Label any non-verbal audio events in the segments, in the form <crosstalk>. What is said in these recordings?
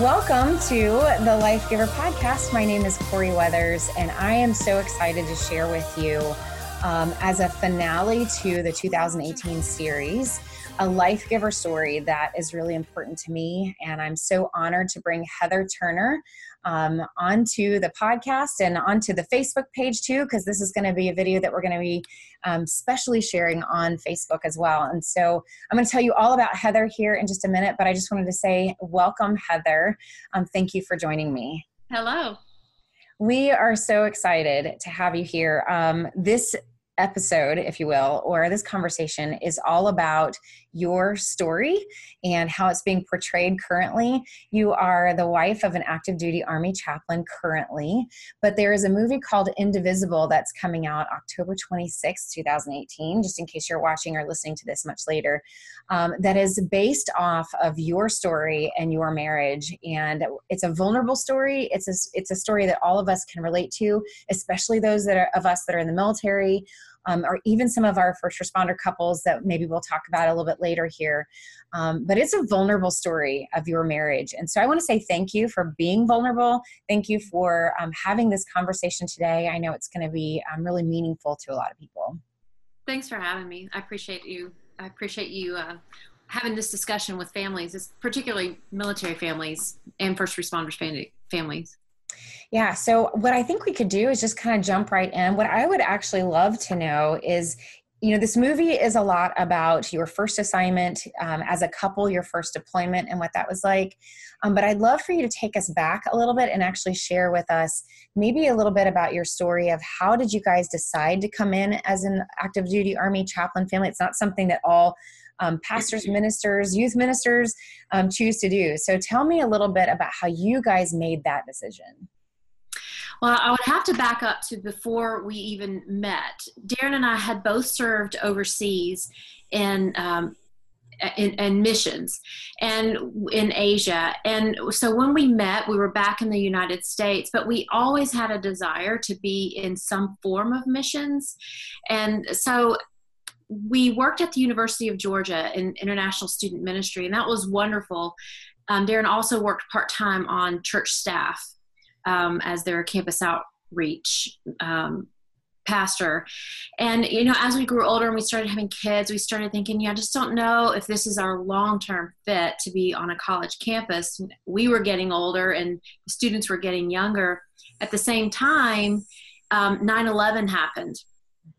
Welcome to the Life Giver podcast. My name is Corey Weathers, and I am so excited to share with you um, as a finale to the 2018 series a life giver story that is really important to me. And I'm so honored to bring Heather Turner um, onto the podcast and onto the Facebook page too, because this is going to be a video that we're going to be um, specially sharing on Facebook as well. And so I'm going to tell you all about Heather here in just a minute, but I just wanted to say welcome, Heather. Um, thank you for joining me. Hello. We are so excited to have you here. Um, this episode, if you will, or this conversation is all about your story and how it's being portrayed currently. You are the wife of an active duty Army chaplain currently, but there is a movie called Indivisible that's coming out October 26, 2018, just in case you're watching or listening to this much later, um, that is based off of your story and your marriage. And it's a vulnerable story. It's a, it's a story that all of us can relate to, especially those that are of us that are in the military um, or even some of our first responder couples that maybe we'll talk about a little bit later here. Um, but it's a vulnerable story of your marriage. And so I want to say thank you for being vulnerable. Thank you for um, having this conversation today. I know it's going to be um, really meaningful to a lot of people. Thanks for having me. I appreciate you. I appreciate you uh, having this discussion with families, it's particularly military families and first responders families. Yeah. So, what I think we could do is just kind of jump right in. What I would actually love to know is you know, this movie is a lot about your first assignment um, as a couple, your first deployment, and what that was like. Um, but I'd love for you to take us back a little bit and actually share with us maybe a little bit about your story of how did you guys decide to come in as an active duty Army chaplain family? It's not something that all um, <laughs> pastors, ministers, youth ministers um, choose to do. So tell me a little bit about how you guys made that decision. Well, I would have to back up to before we even met. Darren and I had both served overseas in um, in, in, missions and in Asia. And so when we met, we were back in the United States, but we always had a desire to be in some form of missions. And so we worked at the University of Georgia in international student ministry, and that was wonderful. Um, Darren also worked part time on church staff um, as their campus outreach um, pastor. And, you know, as we grew older and we started having kids, we started thinking, yeah, I just don't know if this is our long term fit to be on a college campus. We were getting older and the students were getting younger. At the same time, um, 9 11 happened.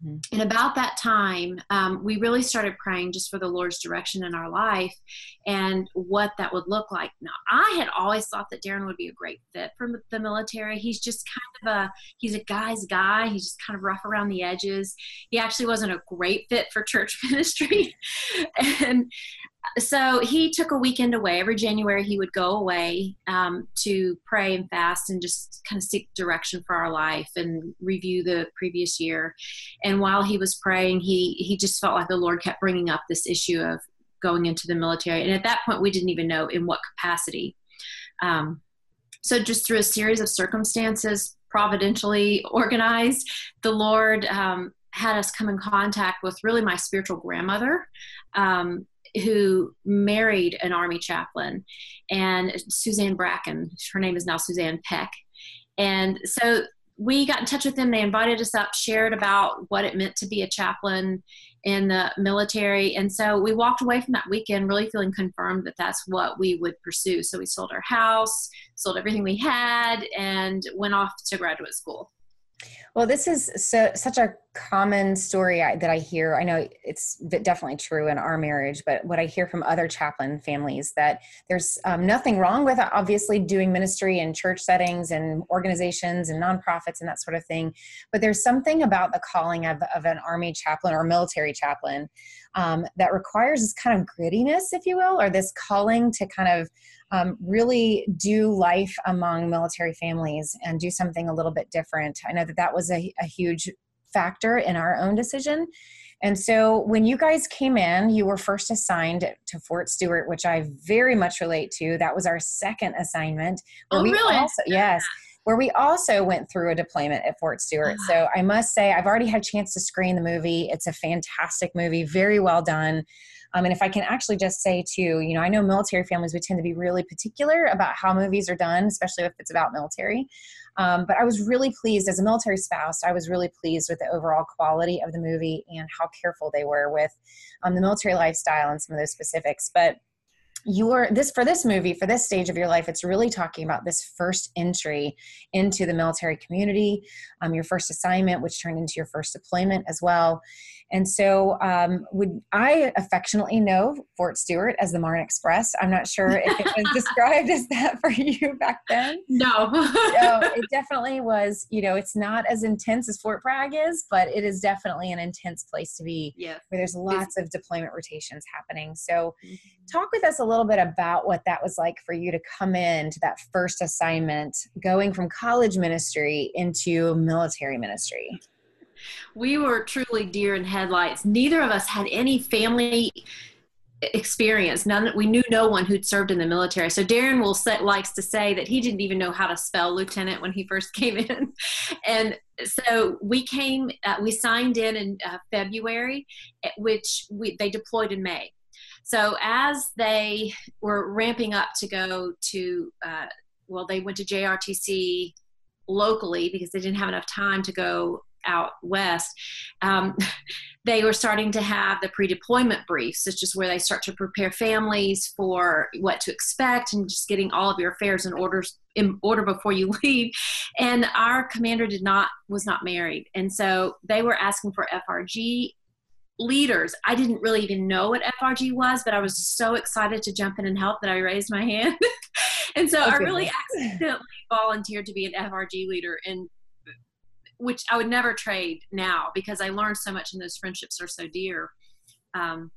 Mm-hmm. And about that time, um, we really started praying just for the Lord's direction in our life and what that would look like. Now, I had always thought that Darren would be a great fit for the military. He's just kind of a he's a guy's guy. He's just kind of rough around the edges. He actually wasn't a great fit for church <laughs> ministry, and so he took a weekend away. Every January, he would go away um, to pray and fast and just kind of seek direction for our life and review the previous year. And while he was praying, he he just felt like the Lord kept bringing up this issue of going into the military. And at that point, we didn't even know in what capacity. Um, so just through a series of circumstances, providentially organized, the Lord um, had us come in contact with really my spiritual grandmother. Um, who married an army chaplain, and Suzanne Bracken. Her name is now Suzanne Peck. And so we got in touch with them. They invited us up, shared about what it meant to be a chaplain in the military. And so we walked away from that weekend really feeling confirmed that that's what we would pursue. So we sold our house, sold everything we had, and went off to graduate school. Well, this is so such a common story I, that I hear. I know it's definitely true in our marriage, but what I hear from other chaplain families that there's um, nothing wrong with obviously doing ministry in church settings and organizations and nonprofits and that sort of thing. But there's something about the calling of, of an army chaplain or military chaplain um, that requires this kind of grittiness, if you will, or this calling to kind of um, really do life among military families and do something a little bit different. I know that that was a, a huge factor in our own decision. And so when you guys came in, you were first assigned to Fort Stewart, which I very much relate to. That was our second assignment. oh, really? Also, yes. Where we also went through a deployment at Fort Stewart. So I must say, I've already had a chance to screen the movie. It's a fantastic movie, very well done. Um, and if I can actually just say too, you know, I know military families would tend to be really particular about how movies are done, especially if it's about military. Um, but I was really pleased as a military spouse. I was really pleased with the overall quality of the movie and how careful they were with um, the military lifestyle and some of those specifics. But your this for this movie for this stage of your life it's really talking about this first entry into the military community um, your first assignment which turned into your first deployment as well and so, um, would I affectionately know Fort Stewart as the Marne Express? I'm not sure if it was <laughs> described as that for you back then. No. <laughs> no, it definitely was. You know, it's not as intense as Fort Bragg is, but it is definitely an intense place to be. Yeah. Where there's lots of deployment rotations happening. So, mm-hmm. talk with us a little bit about what that was like for you to come in to that first assignment, going from college ministry into military ministry we were truly deer in headlights. Neither of us had any family experience. None. We knew no one who'd served in the military. So Darren will set, likes to say that he didn't even know how to spell lieutenant when he first <laughs> came in, and so we came. Uh, we signed in in uh, February, which we, they deployed in May. So as they were ramping up to go to, uh, well, they went to JRTC locally because they didn't have enough time to go out west, um, <laughs> they were starting to have the pre-deployment briefs, which is where they start to prepare families for what to expect and just getting all of your affairs in orders in order before you <laughs> leave. And our commander did not was not married, and so they were asking for FRG leaders. I didn't really even know what FRG was, but I was so excited to jump in and help that I raised my hand. <laughs> and so okay. I really <laughs> accidentally volunteered to be an FRG leader and which I would never trade now because I learned so much and those friendships are so dear. Um,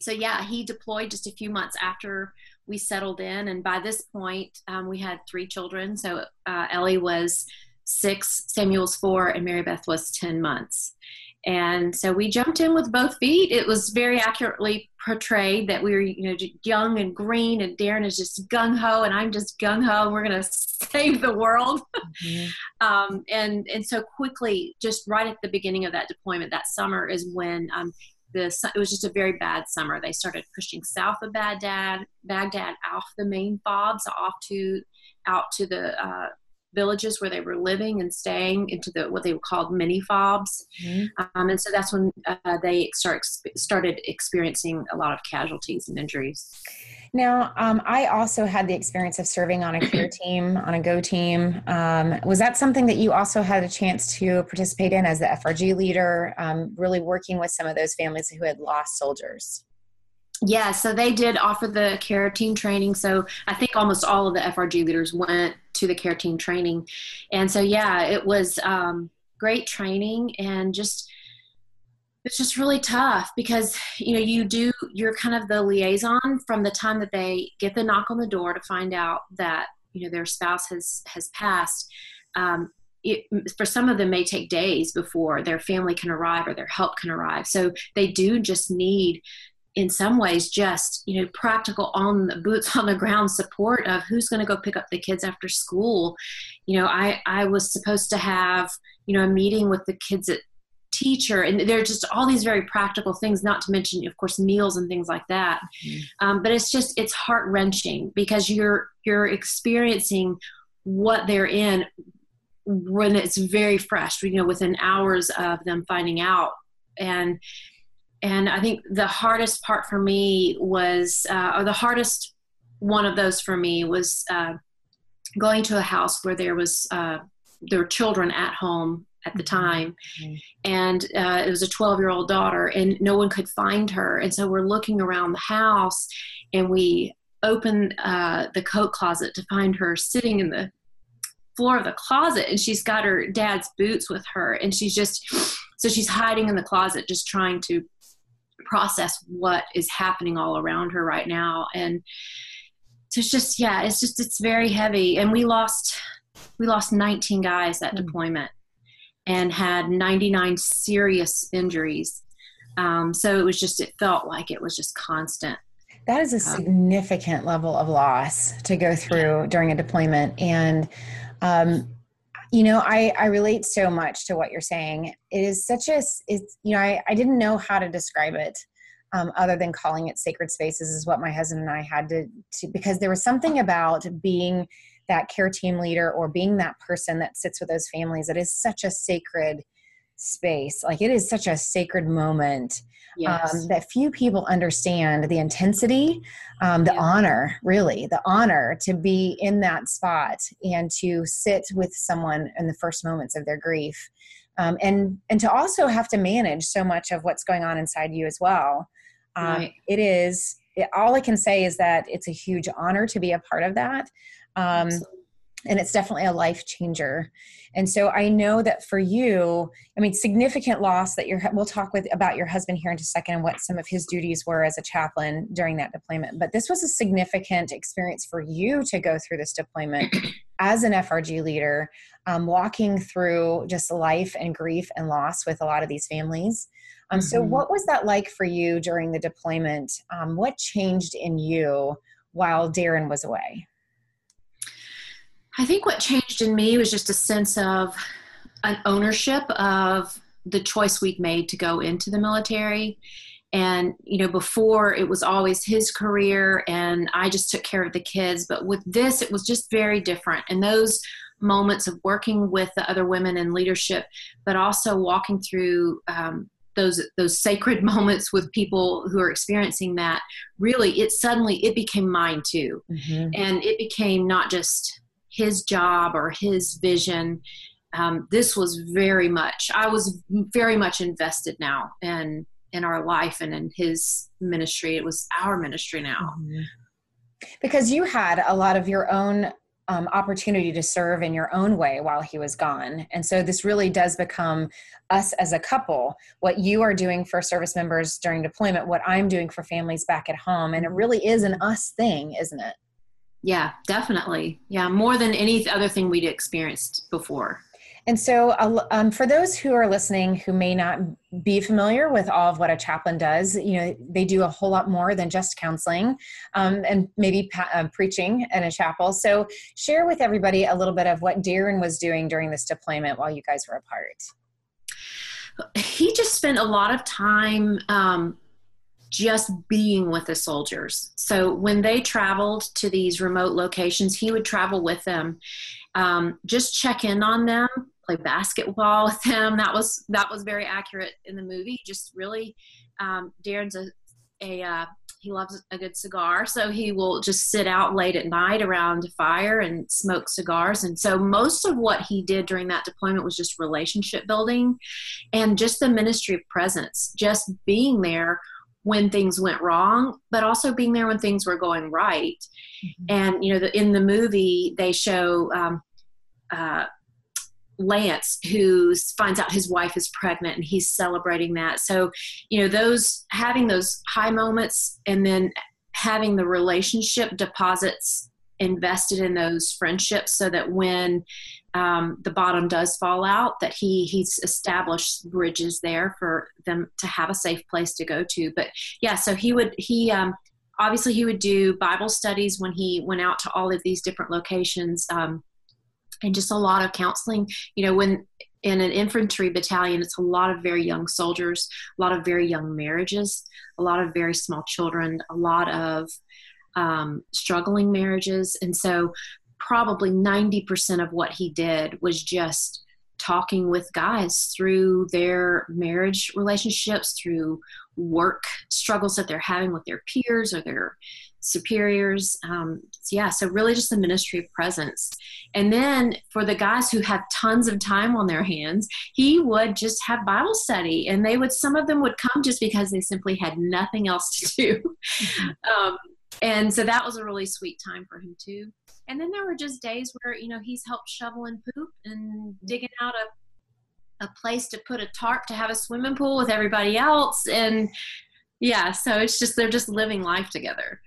so yeah, he deployed just a few months after we settled in, and by this point, um, we had three children. So uh, Ellie was six, Samuel's four, and Mary Beth was ten months. And so we jumped in with both feet. It was very accurately portrayed that we were, you know, young and green, and Darren is just gung ho, and I'm just gung ho, and we're going to save the world. <laughs> Mm-hmm. um, and and so quickly, just right at the beginning of that deployment, that summer is when um, the it was just a very bad summer. They started pushing south of Baghdad, Baghdad off the main fobs, off to out to the uh, villages where they were living and staying into the what they called mini fobs mm-hmm. um, and so that's when uh, they start started experiencing a lot of casualties and injuries now um, i also had the experience of serving on a care <clears throat> team on a go team um, was that something that you also had a chance to participate in as the frg leader um, really working with some of those families who had lost soldiers yeah, so they did offer the care team training. So I think almost all of the FRG leaders went to the care team training. And so, yeah, it was um, great training and just, it's just really tough because, you know, you do, you're kind of the liaison from the time that they get the knock on the door to find out that, you know, their spouse has, has passed. Um, it, for some of them may take days before their family can arrive or their help can arrive so they do just need in some ways just you know practical on the boots on the ground support of who's going to go pick up the kids after school. You know i i was supposed to have you know a meeting with the kids at teacher and there are just all these very practical things not to mention of course meals and things like that. Mm-hmm. um, but it's just it's heart wrenching because you're you're experiencing what they're in when it's very fresh you know within hours of them finding out. And and I think the hardest part for me was, uh, or the hardest one of those for me was uh, going to a house where there was uh, there were children at home at the mm-hmm. time, mm-hmm. and uh, it was a 12 year old daughter, and no one could find her, and so we're looking around the house, and we open uh, the coat closet to find her sitting in the floor of the closet, and she's got her dad's boots with her, and she's just so she's hiding in the closet, just trying to process what is happening all around her right now. And so it's just yeah it's just it's very heavy. And we lost we lost 19 guys that mm-hmm. deployment and had 99 serious injuries. Um, so it was just it felt like it was just constant. That is a um, significant um, level of loss to go through during a deployment. And um, you know I, I relate so much to what you're saying. It is such a it's you know i, I didn't know how to describe it um, other than calling it sacred spaces is what my husband and i had to, to because there was something about being that care team leader or being that person that sits with those families it is such a sacred space like it is such a sacred moment um, yes. um, that few people understand the intensity um, the yeah. honor really the honor to be in that spot and to sit with someone in the first moments of their grief um, and and to also have to manage so much of what's going on inside you as well um, right. it is it, all i can say is that it's a huge honor to be a part of that um, and it's definitely a life changer. And so i know that for you i mean significant loss that you're we'll talk with about your husband here in a second and what some of his duties were as a chaplain during that deployment but this was a significant experience for you to go through this deployment <clears throat> as an frg leader um, walking through just life and grief and loss with a lot of these families. Um, mm-hmm. so what was that like for you during the deployment? Um, what changed in you while darren was away I think what changed in me was just a sense of an ownership of the choice we'd made to go into the military. And, you know, before it was always his career and I just took care of the kids. But with this, it was just very different. And those moments of working with the other women in leadership, but also walking through um, those those sacred <laughs> moments with people who are experiencing that really it suddenly it became mine too mm-hmm. and it became not just his job or his vision. Um, this was very much, I was very much invested now in, in our life and in his ministry. It was our ministry now. Mm-hmm. Because you had a lot of your own um, opportunity to serve in your own way while he was gone. And so this really does become us as a couple, what you are doing for service members during deployment, what I'm doing for families back at home. And it really is an us thing, isn't it? Yeah, definitely. Yeah, more than any other thing we'd experienced before. And so, um, for those who are listening who may not be familiar with all of what a chaplain does, you know, they do a whole lot more than just counseling um, and maybe pa- uh, preaching in a chapel. So, share with everybody a little bit of what Darren was doing during this deployment while you guys were apart. He just spent a lot of time um, just being with the soldiers. So when they traveled to these remote locations, he would travel with them, um, just check in on them, play basketball <laughs> with them. That was that was very accurate in the movie. Just really, um, Darren's a, a uh, he loves a good cigar, so he will just sit out late at night around a fire and smoke cigars. And so most of what he did during that deployment was just relationship building and just the ministry of presence, just being there when things went wrong, but also being there when things were going right. Mm-hmm. And you know, the, in the movie, they show um, uh, Lance who finds out his wife is pregnant, and he's celebrating that. So, you know, those having those high moments, and then having the relationship deposits invested in those friendships, so that when um, the bottom does fall out that he he's established bridges there for them to have a safe place to go to. But yeah so he would he um, obviously he would do bible studies when he went out to all of these different locations um, and just a lot of counseling. You know when in an infantry battalion it's a lot of very young soldiers a lot of very young marriages a lot of very small children a lot of um, struggling marriages. And so probably 90% of what he did was just talking with guys through their marriage relationships, through work struggles that they're having with their peers or their superiors. Um, so yeah, so really just the ministry of presence. And then for the guys who have tons of time on their hands, he would just have Bible study, and they would. Some of them would come just because they simply had nothing else to do. Mm-hmm. <laughs> Um, and so that was a really sweet time for him too. And then there were just days where, you know, he's helped shoveling poop and digging out a, a place to put a tarp to have a swimming pool with everybody else. And yeah, so it's just, they're just living life together.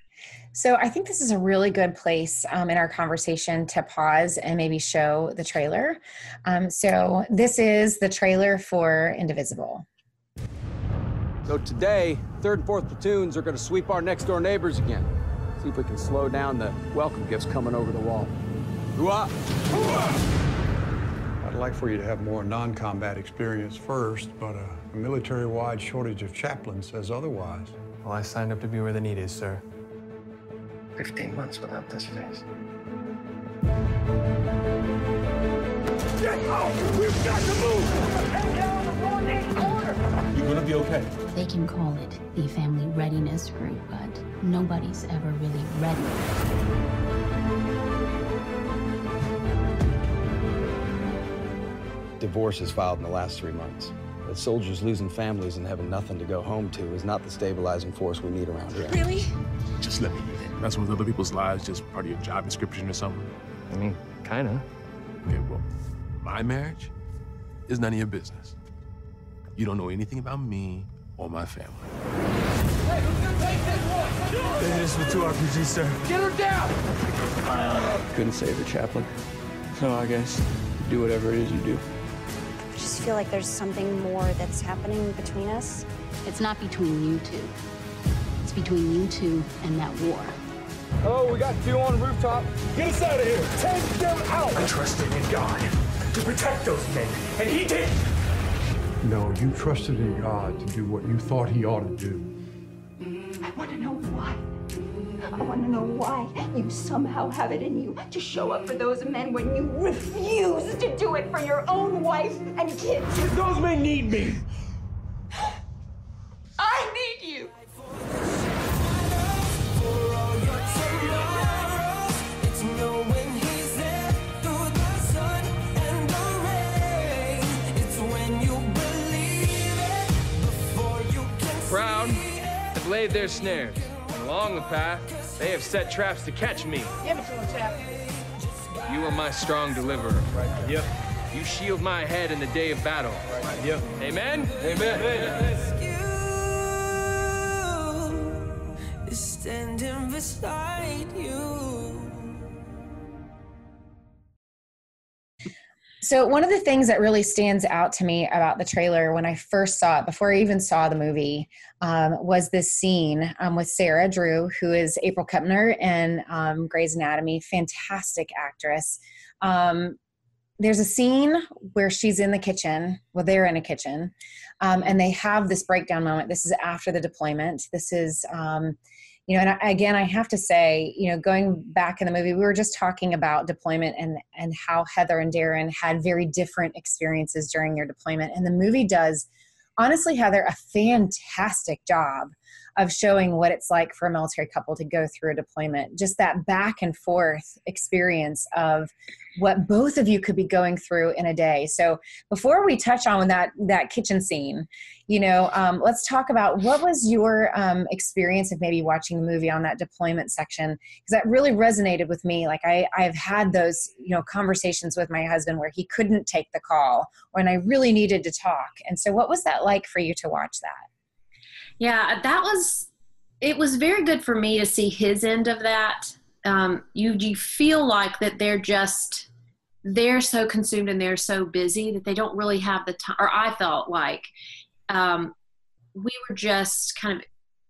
So I think this is a really good place um, in our conversation to pause and maybe show the trailer. Um, so this is the trailer for Indivisible. So today, 3rd and 4th platoons are going to sweep our next door neighbors again. See if we can slow down the welcome gifts coming over the wall. Hooah! I'd like for you to have more non-combat experience first, but a, a military-wide shortage of chaplains says otherwise. Well, I signed up to be where the need is, sir. 15 months without this face. Get out! We've got to move! Head down the northeast corner! You're gonna be okay. They can call it the family readiness group, but nobody's ever really ready. Divorce is filed in the last three months. But soldiers losing families and having nothing to go home to is not the stabilizing force we need around here. Really? Just let me in. Messing with other people's lives just part of your job description or something. I mean, kinda. Okay, well, my marriage is none of your business. You don't know anything about me or my family. Hey, who's gonna take this one? It is with two RPGs, sir. Get her down! Couldn't save her, Chaplain. So I guess do whatever it is you do. I just feel like there's something more that's happening between us. It's not between you two. It's between you two and that war. Oh, we got two on the rooftop. Get us out of here! Take them out! I trusted in God to protect those men, and he did! No, you trusted in God to do what you thought he ought to do. I want to know why. I want to know why you somehow have it in you to show up for those men when you refuse to do it for your own wife and kids. Those men need me! Laid their snares, and along the path, they have set traps to catch me. Give it to him, Chap. You are my strong deliverer. Right. Yep. You shield my head in the day of battle. Right. Yep. Amen? Amen. Standing beside So, one of the things that really stands out to me about the trailer when I first saw it, before I even saw the movie, um, was this scene um, with Sarah Drew, who is April Kepner in um, Grey's Anatomy, fantastic actress. Um, there's a scene where she's in the kitchen, well, they're in a kitchen, um, and they have this breakdown moment. This is after the deployment. This is um, you know and I, again i have to say you know going back in the movie we were just talking about deployment and and how heather and darren had very different experiences during their deployment. And the movie does honestly heather a fantastic job of showing what it's like for a military couple to go through a deployment. Just that back and forth experience of what both of you could be going through in a day. So before we touch on that that kitchen scene you know um, let's talk about what was your um, experience of maybe watching the movie on that deployment section? Because that really resonated with me. Like I, i've had those you know conversations with my husband where he couldn't take the call when i really needed to talk. And so what was that like for you to watch that yeah that was it was very good for me to see his end of that. Um, you you feel like that they're just they're so consumed and they're so busy that they don't really have the time or i felt like um, we were just kind of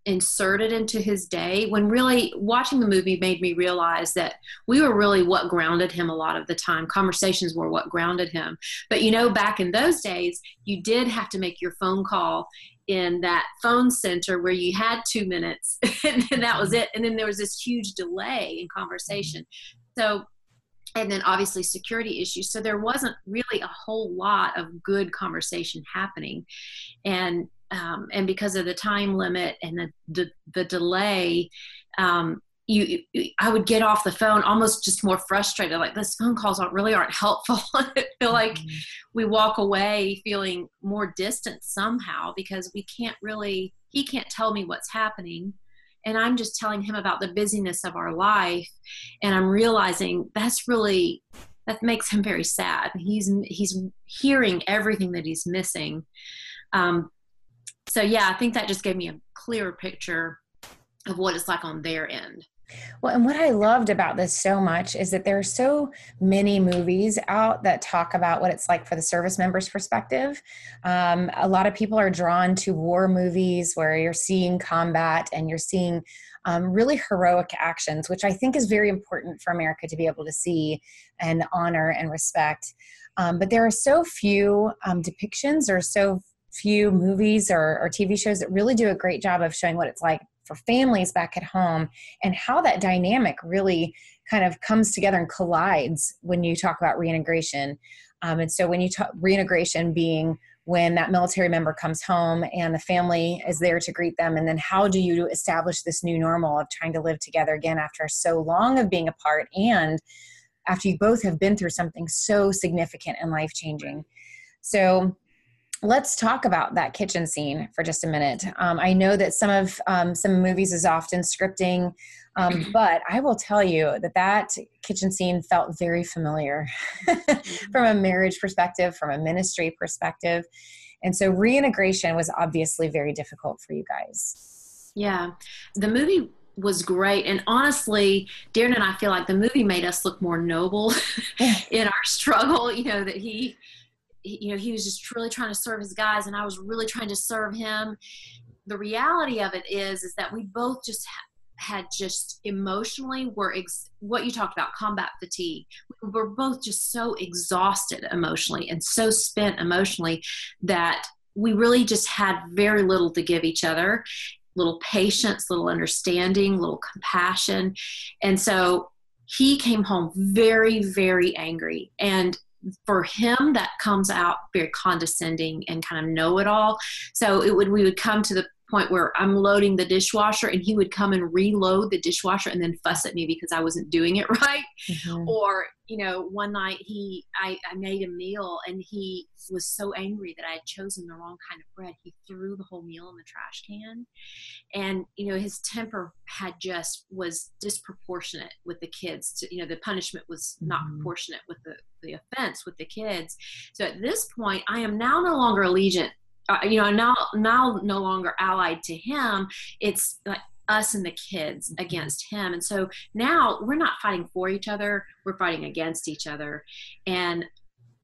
inserted into his day when really watching the movie made me realize that we were really what grounded him a lot of the time. Conversations were what grounded him. But you know back in those days you did have to make your phone call in that phone center where you had two minutes <laughs> and that was it. And then there was this huge delay in conversation. So and then obviously security issues. So there wasn't really a whole lot of good conversation happening. And um, and because of the time limit and the the, the delay um, you, I would get off the phone almost just more frustrated. Like this phone calls aren't really aren't helpful. <laughs> I feel like mm-hmm. we walk away feeling more distant somehow because we can't really. He can't tell me what's happening, and I'm just telling him about the busyness of our life, and I'm realizing that's really that makes him very sad. He's he's hearing everything that he's missing. Um, so yeah, I think that just gave me a clearer picture of what it's like on their end. Well, and what I loved about this so much is that there are so many movies out that talk about what it's like for the service members' perspective. Um, a lot of people are drawn to war movies where you're seeing combat and you're seeing um, really heroic actions, which I think is very important for America to be able to see and honor and respect. Um, but there are so few um, depictions or so few movies or, or TV shows that really do a great job of showing what it's like for families back at home and how that dynamic really kind of comes together and collides when you talk about reintegration. Um, and so when you talk reintegration being when that military member comes home and the family is there to greet them and then how do you establish this new normal of trying to live together again after so long of being apart and after you both have been through something so significant and life changing so let's talk about that kitchen scene for just a minute. Um, I know that some of um, some movies is often scripting, um, but I will tell you that that kitchen scene felt very familiar <laughs> from a marriage perspective, from a ministry perspective, and so reintegration was obviously very difficult for you guys. Yeah, the movie was great and honestly darren and i feel like the movie made us look more noble <laughs> <laughs> in our struggle you know that he you know he was just really trying to serve his guys and i was really trying to serve him. The reality of it is is that we both just had just emotionally were ex- what you talked about combat fatigue. We were both just so exhausted emotionally and so spent emotionally that we really just had very little to give each other. Little patience little understanding little compassion. And so he came home very very angry. And for him that comes out very condescending and kind of know it all so it would we would come to the point where I'm loading the dishwasher and he would come and reload the dishwasher and then fuss at me because I wasn't doing it <laughs> right. Mm-hmm. Or, you know, one night he I, I made a meal and he was so angry that I had chosen the wrong kind of bread. He threw the whole meal in the trash can. And, you know, his temper had just was disproportionate with the kids. To, you know, the punishment was not mm-hmm. proportionate with the, the offense with the kids. So at this point I am now no longer allegiant uh, you know now now no longer allied to him it's like us and the kids mm-hmm. against him. And so now we're not fighting for each other we're fighting against each other. And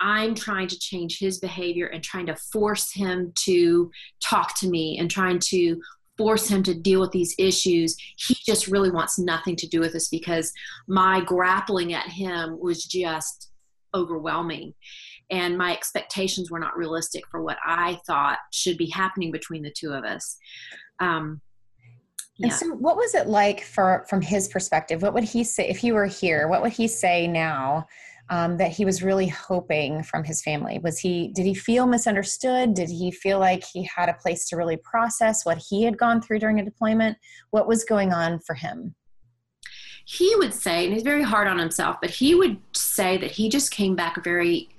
i'm trying to change his behavior and trying to force him to talk to me and trying to force him to deal with these issues. He just really wants nothing to do with this because my grappling at him was just overwhelming and my expectations were not realistic for what I thought should be happening between the two of us. Um, yeah. And so, what was it like for from his perspective? What would he say if he were here? What would he say now um, that he was really hoping from his family? Was he did he feel misunderstood? Did he feel like he had a place to really process what he had gone through during a deployment? What was going on for him? He would say, and he's very hard on himself, but he would say that he just came back very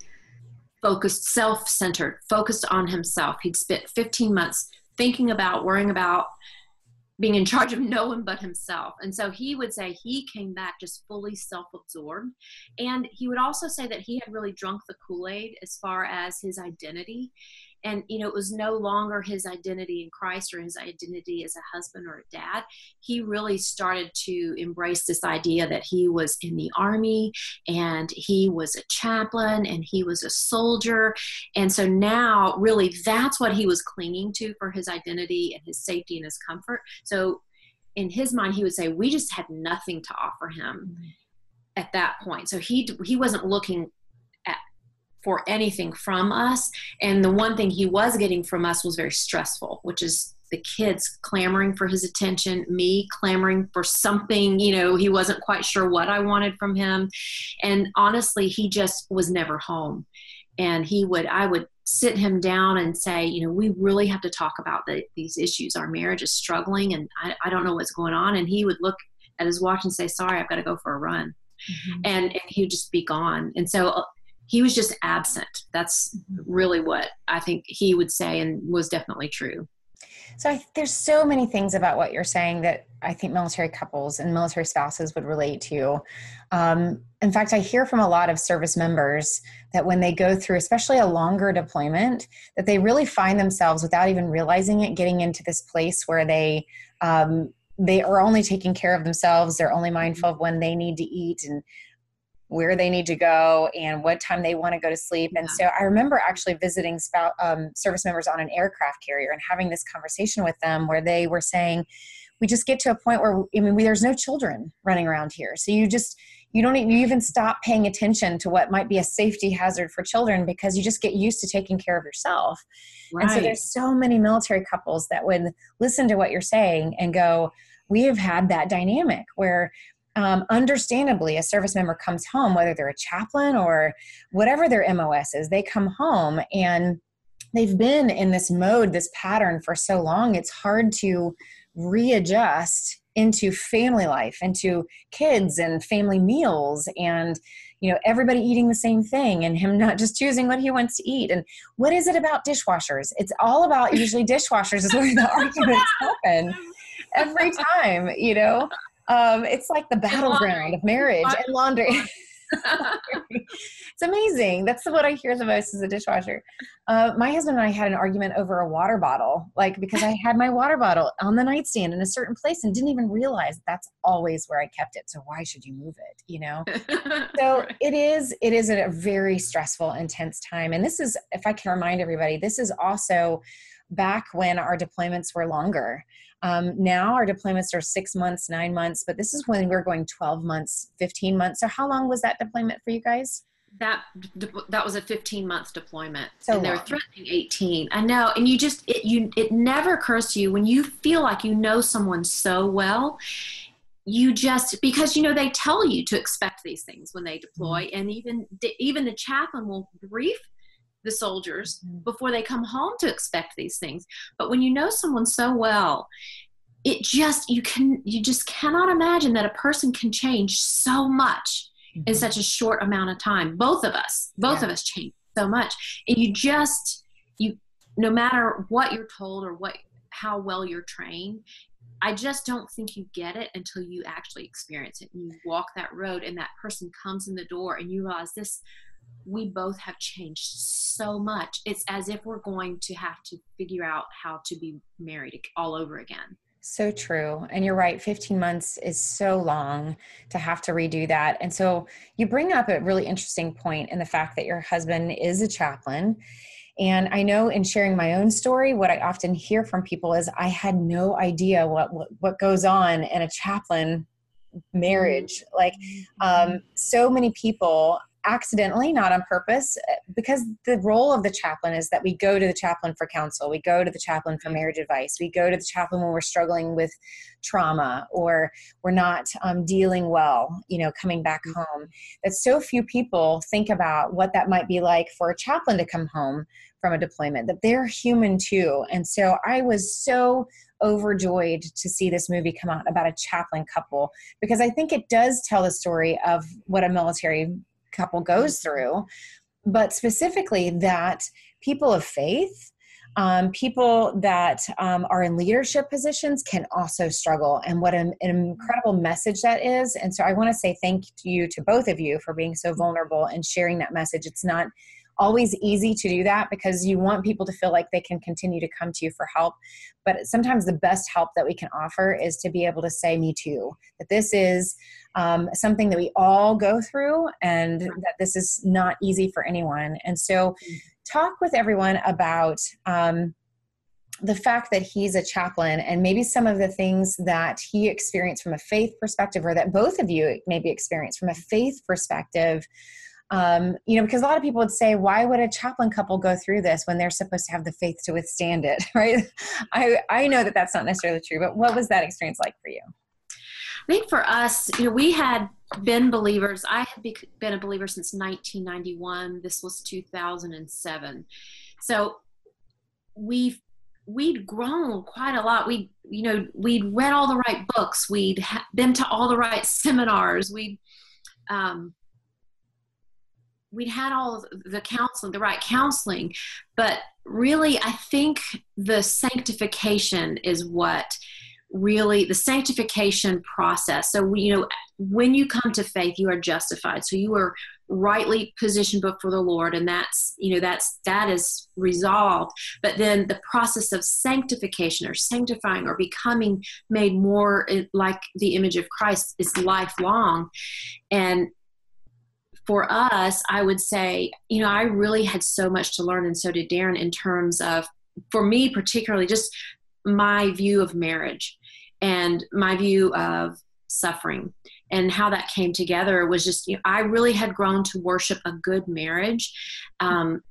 focused, self centered, focused on himself. He'd spent 15 months thinking about, worrying about, being in charge of <laughs> no one but himself. And so he would say he came back just fully self absorbed. And he would also say that he had really drunk the Kool Aid as far as his identity and you know it was no longer his identity in christ or his identity as a husband or a dad. He really started to embrace this idea that he was in the army and he was a chaplain and he was a soldier. And so now really that's what he was clinging to for his identity and his safety and his comfort. So in his mind he would say we just had nothing to offer him mm-hmm. at that point. So he he wasn't looking for anything from us. And the one thing he was getting from us was very stressful, which is the kids clamoring for his attention, me clamoring for something, you know, he wasn't quite sure what I wanted from him. And honestly, he just was never home. And he would, I would sit him down and say, you know, we really have to talk about the, these issues. Our marriage is struggling and I, I don't know what's going on. And he would look at his watch and say, sorry, I've got to go for a run. Mm-hmm. And, and he would just be gone. And so uh, he was just absent. That's really what I think he would say and was definitely true. So I, there's so many things about what you're saying that I think military couples and military spouses would relate to. Um, in fact, I hear from a lot of service members that when they go through, especially a longer deployment, that they really find themselves without even realizing it, getting into this place where they um, they are only taking care of themselves. They're only mindful of when they need to eat and where they need to go and what time they want to go to sleep. And so I remember actually visiting spout, um, service members on an aircraft carrier and having this conversation with them where they were saying, we just get to a point where i mean we, there's no children running around here so you just you don't even, you even stop paying attention to what might be a safety hazard for children because you just get used to taking care of yourself right. and so there's so many military couples that would listen to what you're saying and go we have had that dynamic where um, understandably a service member comes home whether they're a chaplain or whatever their mos is they come home and they've been in this mode this pattern for so long it's hard to readjust into family life into kids and family meals and you know everybody eating the same thing and him <laughs> not just choosing what he wants to eat. And what is it about dishwashers? It's all about usually dishwashers is where the <laughs> arguments happen <laughs> every time you know um, it's like the battleground of marriage and laundry <laughs> <laughs> it's amazing. That's what I hear the most as a dishwasher. Uh, my husband and I had an argument over a water bottle, like because I had my water bottle on the nightstand in a certain place and didn't even realize that's always where I kept it. So why should you move it? You know. <laughs> so right. it is. It is a very stressful, intense time, and this is, if I can remind everybody, this is also back when our deployments were longer. Um, now our deployments are six months, nine months, but this is when we're going 12 months, 15 months. So how long was that deployment for you guys? That that was a 15 month deployment, so and they're threatening 18. I know, and you just it you it never occurs to you when you feel like you know someone so well, you just because you know they tell you to expect these things when they deploy, mm-hmm. and even even the chaplain will brief the soldiers mm-hmm. before they come home to expect these things. But when you know someone so well, it just you can you just cannot imagine that a person can change so much mm-hmm. in such a short amount of time. Both of us, both yeah. of us change so much. And you just you no matter what you're told or what how well you're trained, I just don't think you get it until you actually experience it. And you walk that road and that person comes in the door and you realize this we both have changed so much. It's as if we're going to have to figure out how to be married all over again. So true. And you're right, 15 months is so long to have to redo that. And so you bring up a really interesting point in the fact that your husband is a chaplain. And I know in sharing my own story, what I often hear from people is I had no idea what what, what goes on in a chaplain marriage. Like um, so many people accidentally, not on purpose, uh, because the role of the chaplain is that we go to the chaplain for counsel, we go to the chaplain for marriage advice, we go to the chaplain when we're struggling with trauma or we're not um, dealing well, you know, coming back mm-hmm. home. That so few people think about what that might be like for a chaplain to come home from a deployment, that they're human too. And so I was so overjoyed to see this movie come out about a chaplain couple because I think it does tell the story of what a military couple goes through, but specifically that people of faith um, people that um, are in leadership positions can also struggle and what an, an incredible message that is and so i want to say thank you to both of you for being so vulnerable and sharing that message. It's not always easy to do that because you want people to feel like they can continue to come to you for help. But sometimes the best help that we can offer is to be able to say, Me too, that this is um, something that we all go through and that this is not easy for anyone. And so, talk with everyone about. Um, the fact that he's a chaplain and maybe some of the things that he experienced from a faith perspective or that both of you maybe experienced from a faith perspective um, you know, because a lot of people would say, why would a chaplain couple go through this when they're supposed to have the faith to withstand it, <laughs> right? I, I know that that's not necessarily true, but what was that experience like for you? I think for us, you know, we had been believers. I had been a believer since 1991. This was 2007. So we've we'd grown quite a lot. We, you know, we'd read all the right books. We'd ha- been to all the right <laughs> seminars. We'd um, we'd had all the counseling, the right counseling, but really, I think the sanctification is what really the sanctification process. So, you know, when you come to faith, you are justified. So you are rightly positioned before the Lord, and that's you know that's that is resolved. But then the process of sanctification or sanctifying or becoming made more like the image of Christ is lifelong, and for us, I would say, you know, I really had so much to learn, and so did Darren, in terms of, for me particularly, just my view of marriage and my view of suffering and how that came together was just you know, i really had grown to worship a good marriage um,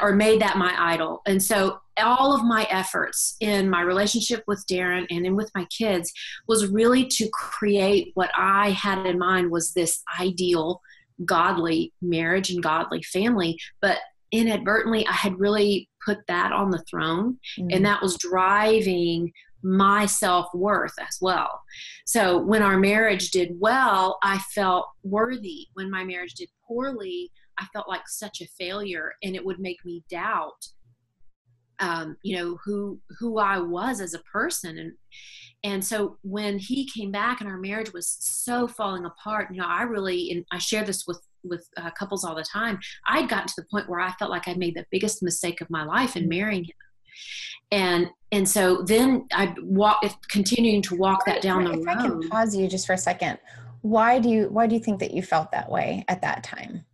or made that my idol. And so all of my efforts in my relationship with darren and in with my kids was really to create what i had in mind was this ideal godly marriage and godly family but inadvertently i had really put that on the throne mm-hmm. and that was driving my self worth as well. So when our marriage did well, I felt worthy. When my marriage did poorly, I felt like such a failure, and it would make me doubt, um, you know, who who I was as a person. And and so when he came back and our marriage was so falling apart, you know, I really and I share this with with uh, couples all the time. I'd gotten to the point where I felt like I made the biggest mistake of my life in marrying him and and so then I walk continuing to walk that down the if road. I can pause you just for a second, why do you why do you think that you felt that way at that time?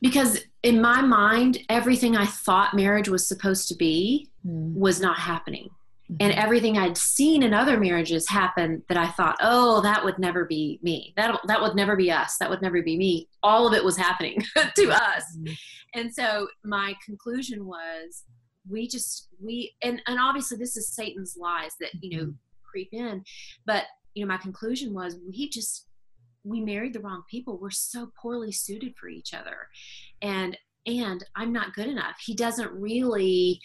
Because in my mind, everything I thought marriage was supposed to be mm. was not happening. Mm-hmm. And everything I'd seen in other marriages happen that I thought, oh, that would never be me. That that would never be us. That would never be me. All of it was happening <laughs> to us. Mm-hmm. And so my conclusion was we just we and and obviously this is satan's lies that you know mm-hmm. creep in but you know my conclusion was we just we married the wrong people we're so poorly suited for each other and and i'm not good enough he doesn't really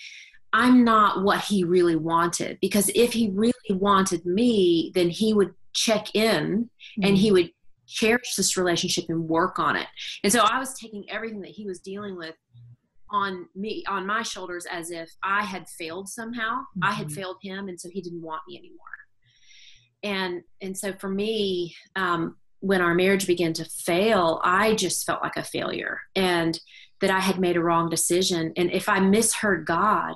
i'm not what he really wanted because if he really wanted me then he would check in mm-hmm. and he mm-hmm. would cherish this relationship and work on it and so i was taking everything that he was dealing with on me on my shoulders as if i had failed somehow mm-hmm. i had mm-hmm. failed him and so he didn't want me anymore and and so for me um, when our marriage began to fail i just felt like a failure and that i had made a wrong decision and if i misheard god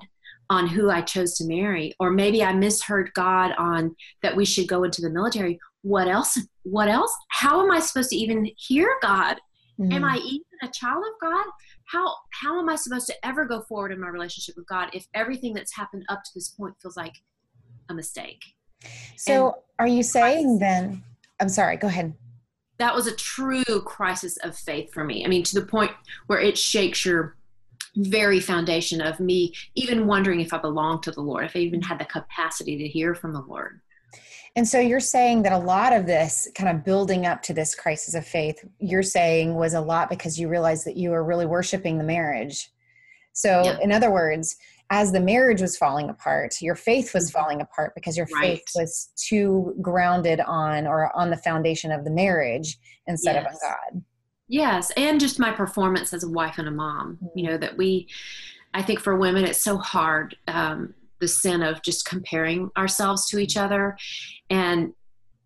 on who i chose to marry or maybe i misheard god on that we should go into the military what else what else how am i supposed to even hear god mm-hmm. am i even a child of god how how am I supposed to ever go forward in my relationship with God if everything that's happened up to this point feels like a mistake? So, and are you saying then? I'm sorry. Go ahead. That was a true crisis of faith for me. I mean, to the point where it shakes your very foundation of me even wondering if I belong to the Lord, if I even had the capacity to hear from the Lord. And so you're saying that a lot of this kind of building up to this crisis of faith, you're saying was a lot because you realized that you were really worshiping the marriage. So, yeah. in other words, as the marriage was falling apart, your faith was mm-hmm. falling apart because your right. faith was too grounded on or on the foundation of the marriage instead yes. of on God. Yes, and just my performance as a wife and a mom. You mm-hmm. know, that we, I think for women, it's so hard. Um, the sin of just comparing ourselves to each other and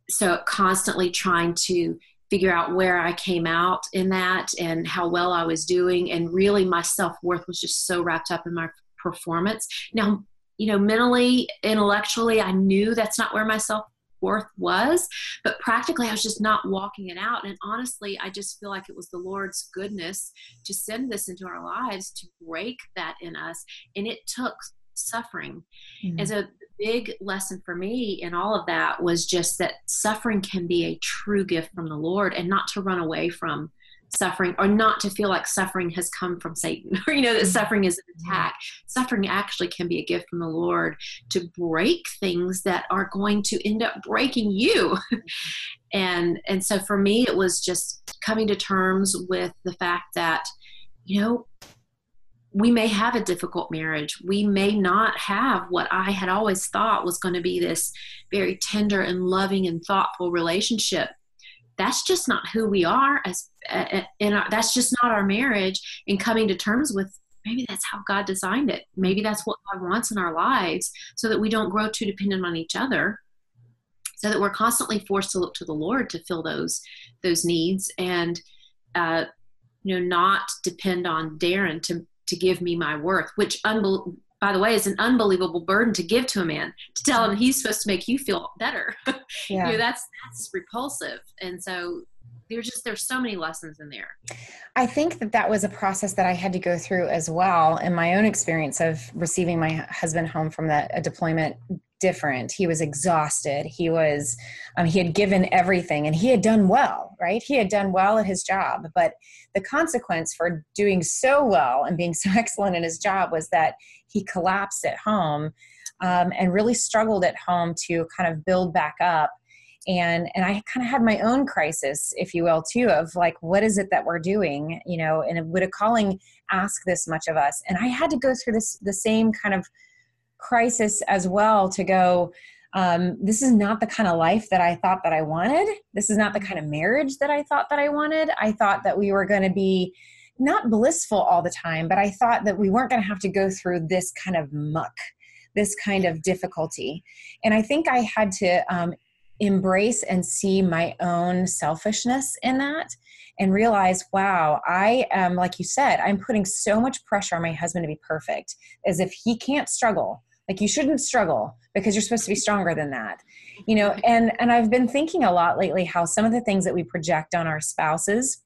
so constantly trying to figure out where I came out in that and how well I was doing. And really, my self worth was just so wrapped up in my performance. Now, you know, mentally, intellectually, I knew that's not where my self worth was, but practically, I was just not walking it out. And honestly, I just feel like it was the Lord's goodness to send this into our lives to break that in us. And it took suffering. Mm-hmm. As a big lesson for me in all of that was just that suffering can be a true gift from the Lord and not to run away from suffering or not to feel like suffering has come from Satan <laughs> or you know that mm-hmm. suffering is an attack. Suffering actually can be a gift from the Lord to break things that are going to end up breaking you. <laughs> and and so for me it was just coming to terms with the fact that you know we may have a difficult marriage. We may not have what I had always thought was going to be this very tender and loving and thoughtful relationship. That's just not who we are as and that's just not our marriage and coming to terms with maybe that's how God designed it. Maybe that's what God wants in our lives so that we don't grow too dependent on each other. So that we're constantly forced to look to the Lord to fill those those needs and uh, you know not depend on Darren to to give me my worth, which unbel- by the way is an unbelievable burden to give to a man to tell him he's supposed to make you feel better. <laughs> Yeah. you know, that's that's repulsive. And so there's just there's so many lessons in there. I think that that was a process that I had to go through as well in my own experience of receiving my husband home from the, a deployment different. He was exhausted. He was, um, he had given everything and he had done well, right? He had done well at his job. But the consequence for doing so well and being <laughs> so excellent in his job was that he collapsed at home um, and really struggled at home to kind of build back up. And, and I kind of had my own crisis, if you will, too, of like, what is it that we're doing? You know, and would a calling ask this much of us? And I had to go through this, the same kind of crisis as well to go um, this is not the kind of life that i thought that i wanted. This is not the kind of marriage that i thought that i wanted. I thought that we were going to be not blissful all the time but i thought that we weren't going to have to go through this kind of muck this kind of difficulty. And i think i had to um, embrace and see my own selfishness in that and realize, wow, I am, like you said, I'm putting so much pressure on my husband to be perfect as if he can't struggle like you shouldn't struggle because you're supposed to be stronger than that you know? And and i've been thinking a lot lately how some of the things that we project on our spouses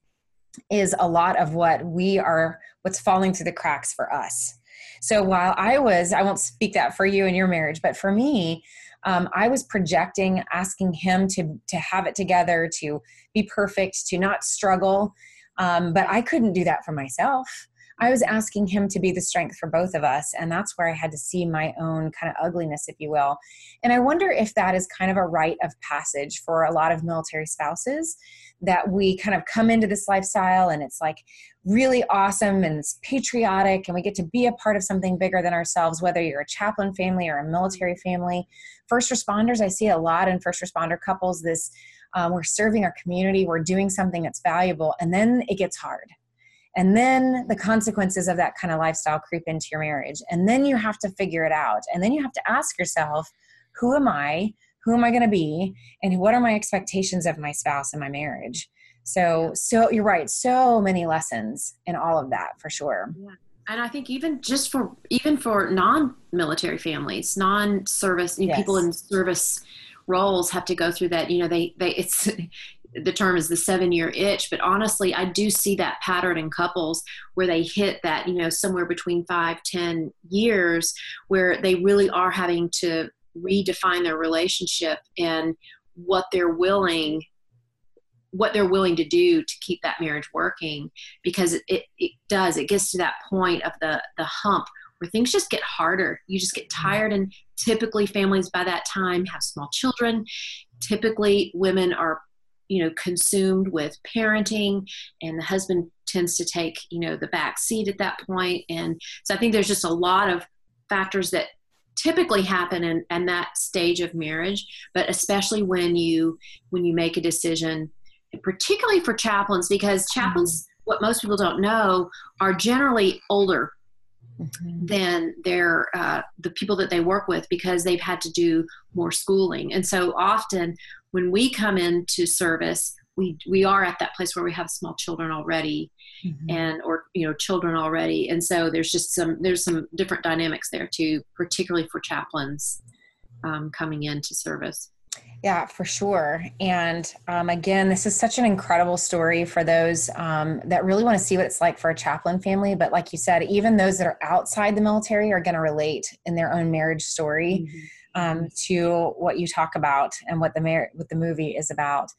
is a lot of what we are what's falling through the cracks for us. So while i was i won't speak that for you and your marriage but for me um, i was projecting asking him to to have it together to be perfect to not struggle um, but i couldn't do that for myself I was asking him to be the strength for both of us. And that's where I had to see my own kind of ugliness, if you will. And I wonder if that is kind of a rite of passage for a lot of military spouses that we kind of come into this lifestyle and it's like really awesome and it's patriotic and we get to be a part of something bigger than ourselves, whether you're a chaplain family or a military family. First responders, I see a lot in first responder couples this. Um, we're serving our community, we're doing something that's valuable, and then it gets hard and then the consequences of that kind of lifestyle creep into your marriage. And then you have to figure it out. And then you have to ask yourself who am i? Who am i going to be? And what are my expectations of my spouse and my marriage? So so you're right so many lessons in all of that for sure. Yeah. and i think even just for even for non-military families non-service yes. people in service roles have to go through that you know they they it's the term is the seven year itch but honestly i do see that pattern in couples where they hit that you know somewhere between five ten years where they really are having to redefine their relationship and what they're willing what they're willing to do to keep that marriage working because it, it does it gets to that point of the the hump where things just get harder. You just get mm-hmm. tired and typically families by that time have small children. Typically women are you know consumed with parenting and the husband tends to take you know the back seat at that point and so i think there's just a lot of factors that typically happen in, in that stage of marriage but especially when you when you make a decision particularly for chaplains because chaplains mm-hmm. what most people don't know are generally older mm-hmm. than their uh, the people that they work with because they've had to do more schooling and so often when we come into service we we are at that place where we have small children already mm-hmm. and or you know children already and so there's just some there's some different dynamics there too particularly for chaplains um, coming into service yeah, for sure. And um, again, this is such an incredible story for those um, that really want to see what it's like for a chaplain family. But like you said, even those that are outside the military are going to relate in their own marriage story. Mm-hmm um, to what you talk about and what the mar- what the movie is about.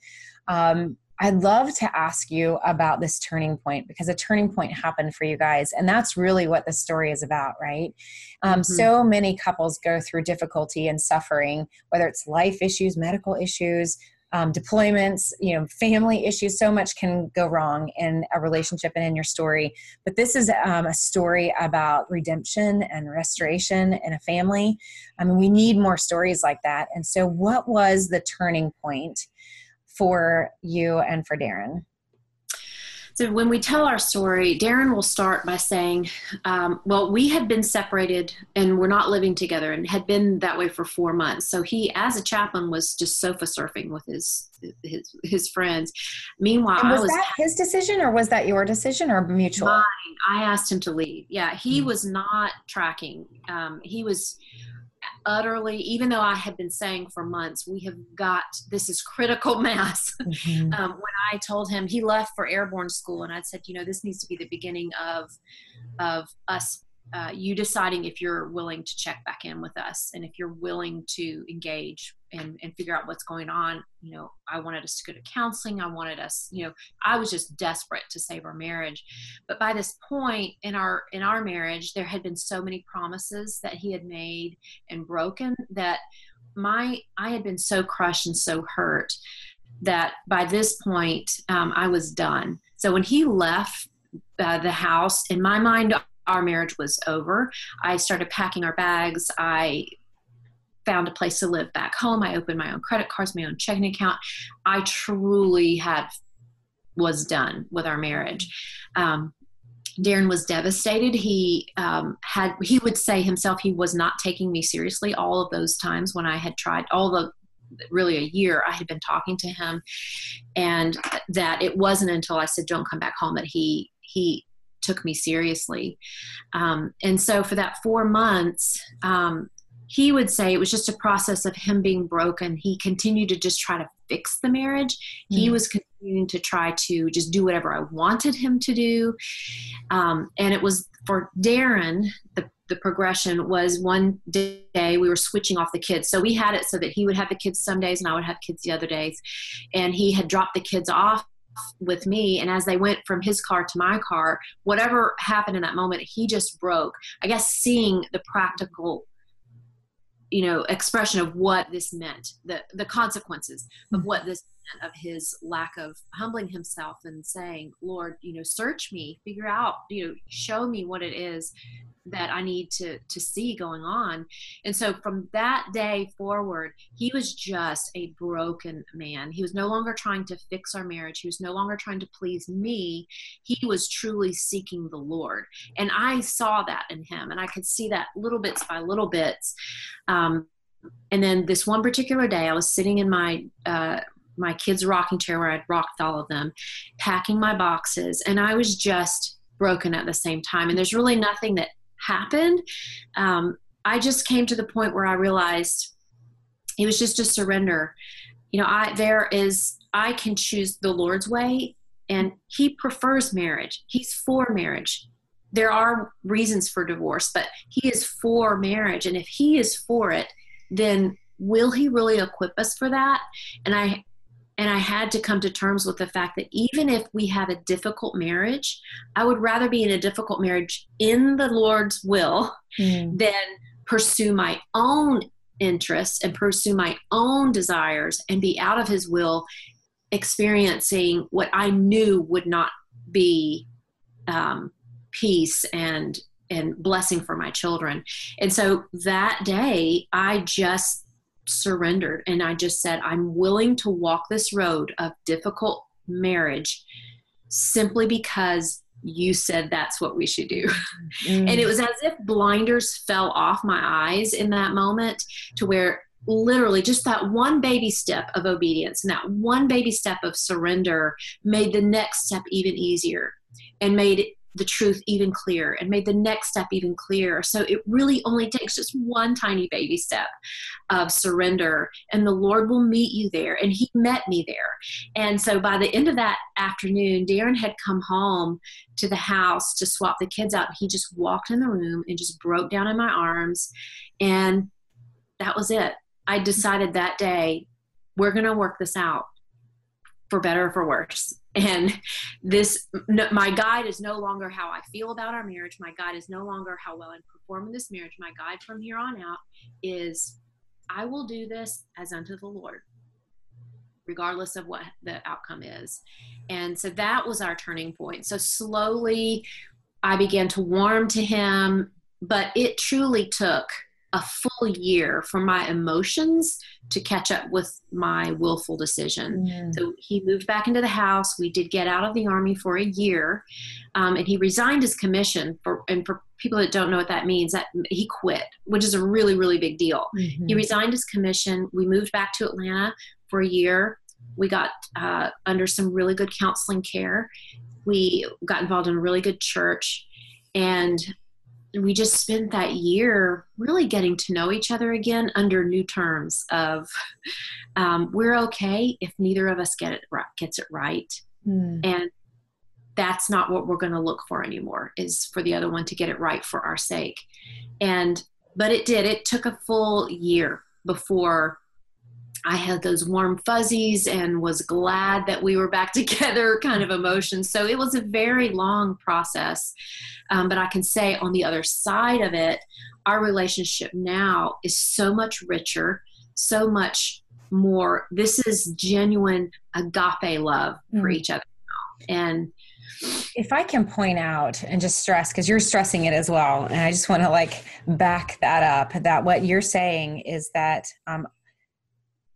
Um, I'd love to ask you about this turning point because a turning point happened for you guys, and that's really what the story is about, right? Um, mm-hmm. So many couples go through difficulty and suffering, whether it's life issues, medical issues, um, deployments, you know, family issues. So much can go wrong in a relationship and in your story. But this is um, a story about redemption and restoration in a family. I mean, we need more stories like that. And so, what was the turning point for you and for Darren? So when we tell our story, Darren will start by saying, um, "Well, we had been separated and we're not living together, and had been that way for four months. So he, as a chaplain, was just sofa surfing with his his his friends. Meanwhile, and was, was that his decision, or was that your decision, or mutual? Mine. I asked him to leave. Yeah, he mm-hmm. was not tracking. Um, he was utterly, even though I had been saying for months, we have got this is critical <laughs> mass. Mm-hmm. Um, when I told him he left for airborne school, and I said, you know, this needs to be the beginning of of us uh, you deciding if you're willing to check back in with us and if you're willing to engage and, and figure out what's going on you know i wanted us to go to counseling i wanted us you know i was just desperate to save our marriage but by this point in our in our marriage there had been so many promises that he had made and broken that my i had been so crushed and so hurt that by this point um, i was done so when he left uh, the house in my mind our marriage was over. I started packing our bags. I found a place to live back home. I opened my own credit cards, my own checking account. I truly had was done with our marriage. Um, Darren was devastated. He um, had he would say himself he was not taking me seriously all of those times when I had tried all the really a year I had been talking to him and that it wasn't until I said don't come back home that he he took me seriously. Um, and so for that four months, um, he would say it was just a process of him being broken. He continued to just try to fix the marriage. Mm. He was continuing to try to just do whatever I wanted him to do. Um, and it was for Darren, the, the progression was one day we were switching off the kids. So we had it so that he would have the kids some days and I would have kids the other days. And he had dropped the kids off with me and as they went from his car to my car whatever happened in that moment he just broke i guess seeing the practical you know expression of what this meant the the consequences of what this of his lack of humbling himself and saying lord you know search me figure out you know show me what it is that I need to to see going on. And so from that day forward, he was just a broken man. He was no longer trying to fix our marriage. He was no longer trying to please me. He was truly seeking the Lord. And I saw that in him and I could see that little bits by little bits. Um, and then this one particular day, I was sitting in my uh, my kids' rocking chair where I'd rocked all of them, packing my boxes, and I was just broken at the same time. And there's really nothing that happened, um, I just came to the point where I realized it was just a surrender. You know, I there is I can choose the Lord's way, and He prefers marriage. He's for marriage. There are reasons for divorce, but He is for marriage, and if He is for it, then will He really equip us for that? And I and I had to come to terms with the fact that even if we have a difficult marriage, I would rather be in a difficult marriage in the Lord's will mm. than pursue my own interests and pursue my own desires and be out of His will, experiencing what I knew would not be um, peace and and blessing for my children. And so that day, I just surrendered and I just said, I'm willing to walk this road of difficult marriage simply because you said that's what we should do. <laughs> Mm. And it was as if blinders fell off my eyes in that moment to where literally just that one baby step of obedience and that one baby step of surrender made the next step even easier and made the truth even clearer and made the next step even clearer. So it really only takes just one tiny baby step of surrender, and the Lord will meet you there. And He met me there. And so by the end of that afternoon, Darren had come home to the house to swap the kids out. He just walked in the room and just broke down in my arms. And that was it. I decided that day, we're going to work this out for better or for worse. And this my guide is no longer how i feel about our marriage. My guide is no longer how well i perform in this marriage. My guide from here on out is i will do this as unto the lord regardless of what the outcome is. And so that was our turning point. So slowly i began to warm to him but it truly took a full year for my emotions to catch up with my willful decision. Mm. So he moved back into the house. We did get out of the army for a year, um, and he resigned his commission. For and for people that don't know what that means, that he quit, which is a really really big deal. Mm-hmm. He resigned his commission. We moved back to Atlanta for a year. We got uh, under some really good counseling care. We got involved in a really good church, and we just spent that year really getting to know each other again under new terms of um, we're okay if neither of us get it right, gets it right. Mm. and that's not what we're going to look for anymore is for the other one to get it right for our sake. And but it did. It took a full year before I had those warm fuzzies and was glad that we were back <laughs> together kind of emotions. So it was a very long process. Um, but I can say on the other side of it, our relationship now is so much richer, so much more. This is genuine agape love for Mm. each other now. And if I can point out and just stress, because you're stressing it as well, and I just want to like back that up that what you're saying is that um,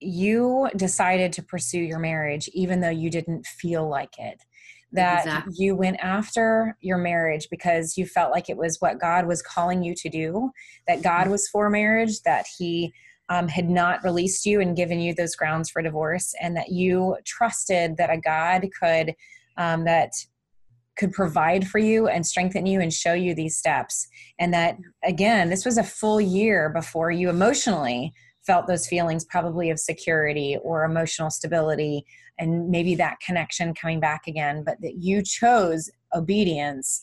you decided to pursue your marriage even though you didn't feel like it. That Exactly. you went after your marriage because you felt like it was what God was calling you to do, that God was for marriage, that He um, had not released you and given you those grounds for divorce, and that you trusted that a God could, um, that could provide for you and strengthen you and show you these steps. And that, again, this was a full year before you emotionally felt those feelings, probably of security or emotional stability, and maybe that connection coming back again, but that you chose obedience.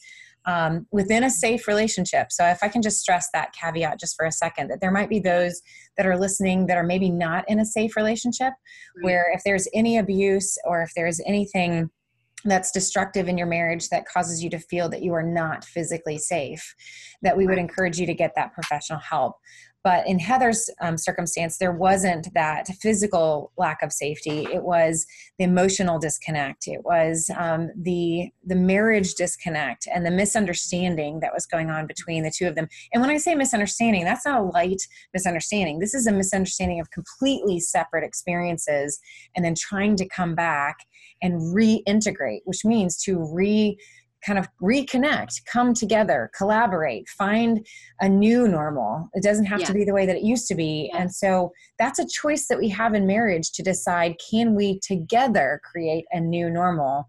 Um, within a safe relationship. So, if I can just stress that caveat just for a second, that there might be those that are listening that are maybe not in a safe relationship, where if there's any abuse or if there's anything that's destructive in your marriage that causes you to feel that you are not physically safe, that we would encourage you to get that professional help. But in Heather's um, circumstance, there wasn't that physical lack of safety. It was the emotional disconnect. It was um, the the marriage disconnect and the misunderstanding that was going on between the two of them. And when I say misunderstanding, that's not a light misunderstanding. This is a misunderstanding of completely separate experiences, and then trying to come back and reintegrate, which means to re kind of reconnect, come together, collaborate, find a new normal. It doesn't have Yeah. to be the way that it used to be. And so that's a choice that we have in marriage to decide can we together create a new normal?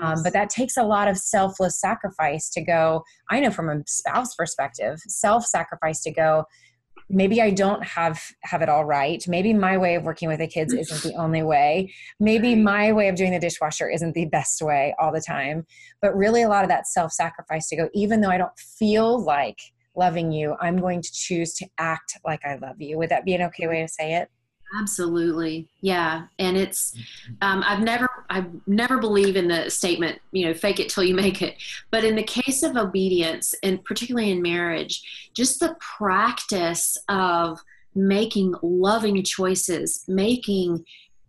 Um, but that takes a lot of selfless sacrifice to go. I know from a spouse perspective, self sacrifice to go, maybe i don't have have it all right. Maybe my way of working with the kids isn't the <laughs> only way. Maybe my way of doing the dishwasher isn't the best way all the time. But really a lot of that self-sacrifice to go even though i don't feel like loving you i'm going to choose to act like i love you. Would that be an okay way to say it Absolutely. Yeah. And it's, um, I've never, I never believe in the statement, you know, fake it till you make it. But in the case of obedience, and particularly in marriage, just the practice of making loving choices, making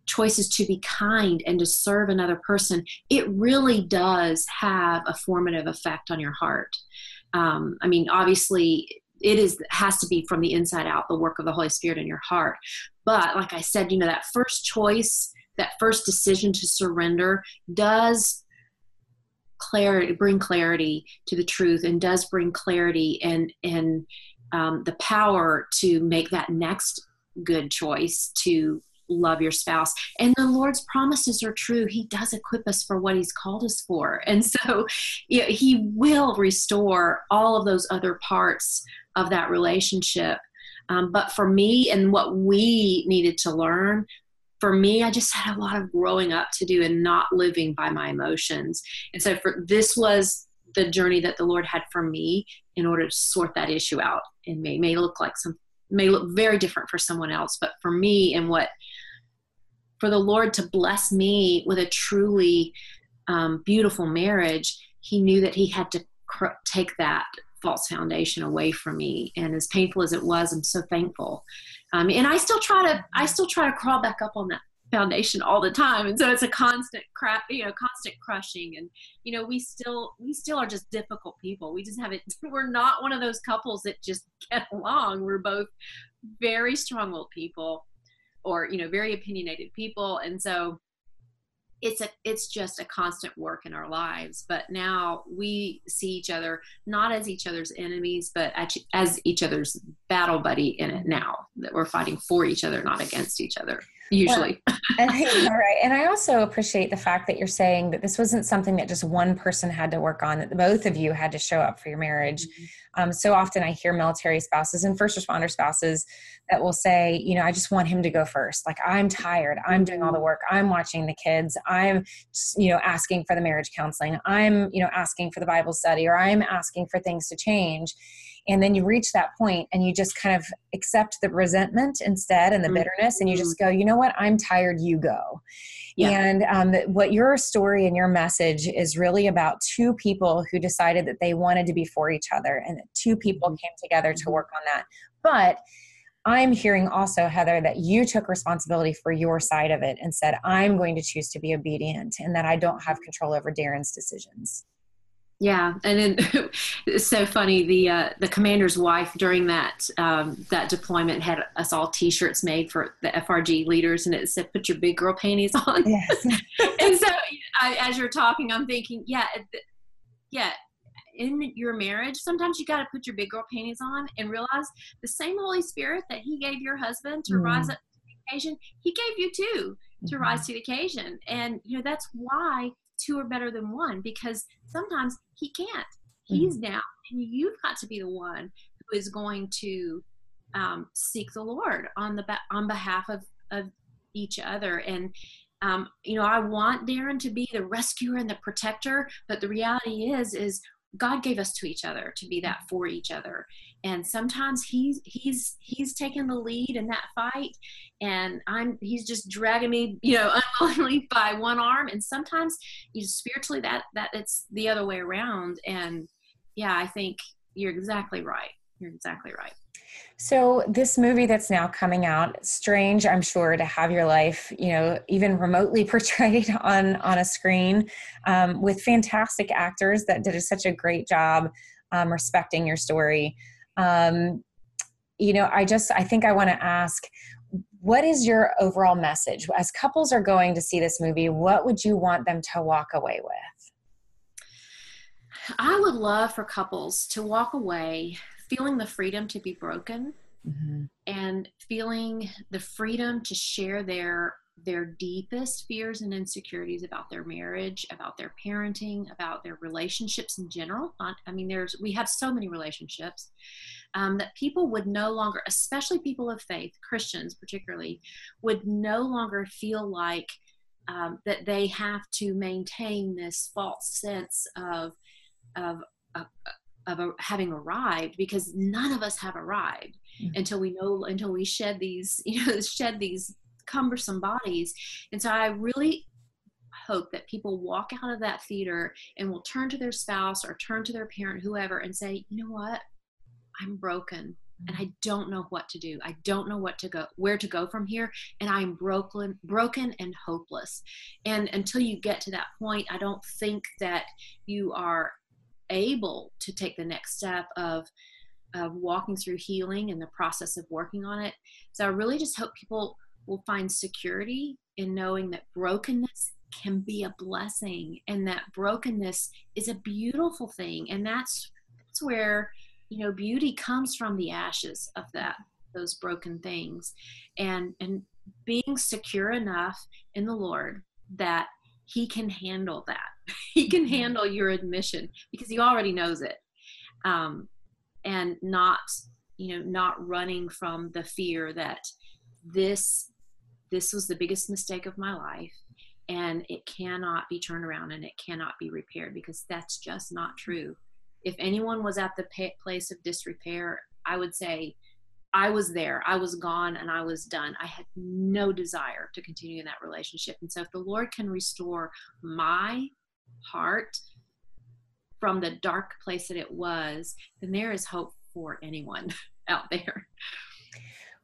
choices to be kind and to serve another person, it really does have a formative effect on your heart. Um, I mean, obviously, it is has to be from the inside out the work of the holy spirit in your heart but like i said you know that first choice that first decision to surrender does clarity bring clarity to the truth and does bring clarity and and um, the power to make that next good choice to love your spouse. And the lord's promises are true. He does equip us for what he's called us for. <laughs> And so you know, he will restore all of those other parts of that relationship um, but for me and what we needed to learn for me i just had a lot of growing up to do and not living by my emotions. And so for this was the journey that the lord had for me in order to sort that issue out. And may may look like some may look very different for someone else but for me and what for the lord to bless me with a truly um, beautiful marriage he knew that he had to cr- take that false foundation away from me. And as painful as it was i'm so thankful. Um, and i still try to i still try to crawl back up on that foundation all the time. And so it's a constant crap you know constant crushing. And you know we still we still are just difficult people. We just haven't <laughs> we're not one of those couples that just <laughs> get along. We're both very strong-willed people or you know very opinionated people. And so it's a it's just a constant work in our lives but now we see each other not as each other's enemies but as each other's battle buddy in it now that we're fighting for each other not against each other usually. Well, and, all right. And I also appreciate the fact that you're saying that this wasn't something that just one person had to work on, that both of you had to show up for your marriage. Mm-hmm. Um, so often I hear military spouses and first responder spouses that will say, you know, I just want him to go first. Like, I'm tired. I'm doing all the mm-hmm. work. I'm watching the kids. I'm, you know, asking for the marriage counseling. I'm, you know, asking for the Bible study or I'm asking for things to change and then you reach that point and you just kind of accept the resentment instead and the mm-hmm. bitterness and you just go you know what i'm tired you go yeah. and um, what your story and your message is really about two people who decided that they wanted to be for each other and that two people mm-hmm. came together to mm-hmm. work on that but I'm hearing also, Heather, that you took responsibility for your side of it and said, I'm going to choose to be obedient and that I don't have control over Darren's decisions. Yeah, and then <laughs> it's so funny. The uh, the commander's wife during that um, that deployment had us all T-shirts made for the FRG leaders, and it said "Put your big girl panties <laughs> on." Yes. and so, I, as you're talking, I'm thinking, yeah, yeah. In your marriage, sometimes you got to put your big girl panties on and realize the same Holy Spirit that He gave your husband to mm. rise up to the occasion, He gave you too to mm-hmm. rise to the occasion, and you know that's why two are better than one because sometimes he can't. He's mm-hmm. down, and you've got to be the one who is going to um, seek the Lord on the on behalf of of each other. And um, you know, I want Darren to be the rescuer and the protector, but the reality is, is God gave us to each other to be that mm-hmm. for each other. And sometimes he's he's he's taking the lead in that fight, and I'm he's just dragging me, you know, <laughs> unwillingly by one arm. And sometimes you spiritually that that it's the other way around. And yeah, I think you're exactly right. You're exactly right. So this movie that's now coming out, strange, I'm sure, to have your life, you know, even remotely <laughs> portrayed on on a screen um, with fantastic actors that did such a great job um, respecting your story. Um, you know, I just I think I want to ask, what is your overall message as couples are going to see this movie? What would you want them to walk away with? I would love for couples to walk away feeling the freedom to be broken mm-hmm. and feeling the freedom to share their their deepest fears and insecurities about their marriage about their parenting about their relationships in general i mean there's we have so many relationships um, that people would no longer especially people of faith christians particularly would no longer feel like um, that they have to maintain this false sense of of, of of a, having arrived because none of us have arrived mm-hmm. until we know until we shed these <laughs> you know shed these cumbersome bodies. And so i really hope that people walk out of that theater and will turn to their spouse or turn to their parent whoever and say you know what? I'm broken and i don't know what to do. I don't know what to go where to go from here and i'm broken broken and hopeless. And until you get to that point i don't think that you are able to take the next step of of walking through healing and the process of working on it. So I really just hope people will find security in knowing that brokenness can be a blessing and that brokenness is a beautiful thing. And that's that's where you know beauty comes from the ashes of that those broken things. And and being secure enough in the lord that he can handle that <laughs> he can mm-hmm. handle your admission because he already knows it um, and not you know not running from the fear that this this was the biggest mistake of my life and it cannot be turned around and it cannot be repaired because that's just not true if anyone was at the place of disrepair i would say I was there, I was gone, and I was done. I had no desire to continue in that relationship. And so, if the Lord can restore my heart from the dark place that it was, then there is hope for anyone <laughs> out there.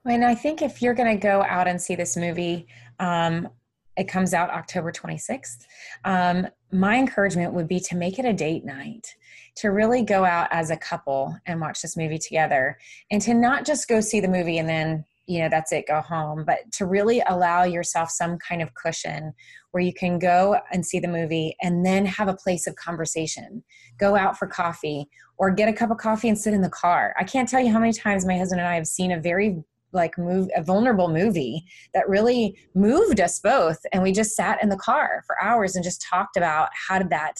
And I think if you're going to go out and see this movie, um, it comes out October 26th. Um, my encouragement would be to make it a date night, to really go out as a couple and watch this movie together, and to not just go see the movie and then, you know, that's it, go home, but to really allow yourself some kind of cushion where you can go and see the movie and then have a place of conversation. Go out for coffee or get a cup of coffee and sit in the car. I can't tell you how many times my husband and I have seen a very like move a vulnerable movie that really moved us both and we just sat in the car for hours and just talked about how did that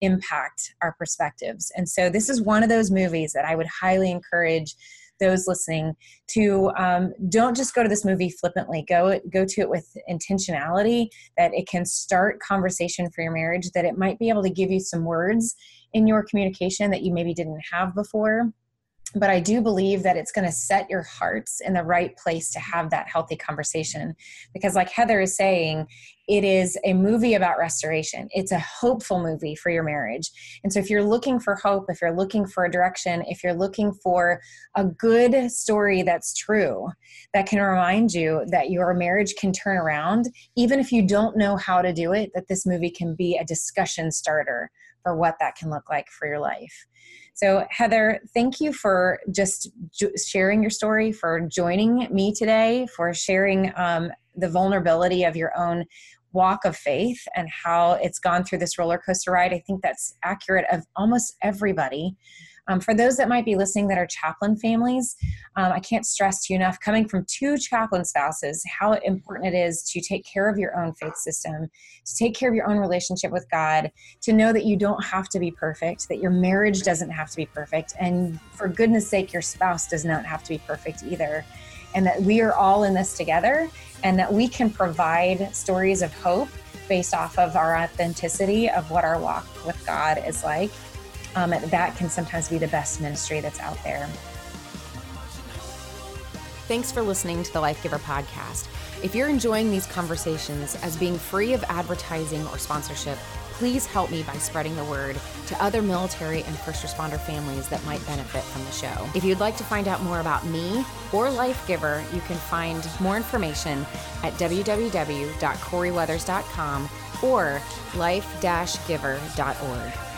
impact our perspectives and so this is one of those movies that i would highly encourage those listening to um, don't just go to this movie flippantly. Go go to it with intentionality that it can start conversation for your marriage that it might be able to give you some words in your communication that you maybe didn't have before but I do believe that it's going to set your hearts in the right place to have that healthy conversation. Because, like Heather is saying, it is a movie about restoration. It's a hopeful movie for your marriage. And so, if you're looking for hope, if you're looking for a direction, if you're looking for a good story that's true, that can remind you that your marriage can turn around, even if you don't know how to do it, that this movie can be a discussion starter for what that can look like for your life. So, Heather, thank you for just sharing your story, for joining me today, for sharing um, the vulnerability of your own walk of faith and how it's gone through this roller coaster ride. I think that's accurate of almost everybody. Um, for those that might be listening that are chaplain families, um, I can't stress to you enough, coming from two chaplain spouses, how important it is to take care of your own faith system, to take care of your own relationship with God, to know that you don't have to be perfect, that your marriage doesn't have to be perfect, and for goodness sake, your spouse does not have to be perfect either. And that we are all in this together, and that we can provide stories of hope based off of our authenticity of what our walk with God is like um, that can sometimes be the best ministry that's out there. Thanks for listening to the Life Giver podcast. If you're enjoying these conversations as being free of advertising or sponsorship, please help me by spreading the word to other military and first responder families that might benefit from the show. If you'd like to find out more about me or Life Giver, you can find more information at www.corieweathers.com or life-giver.org.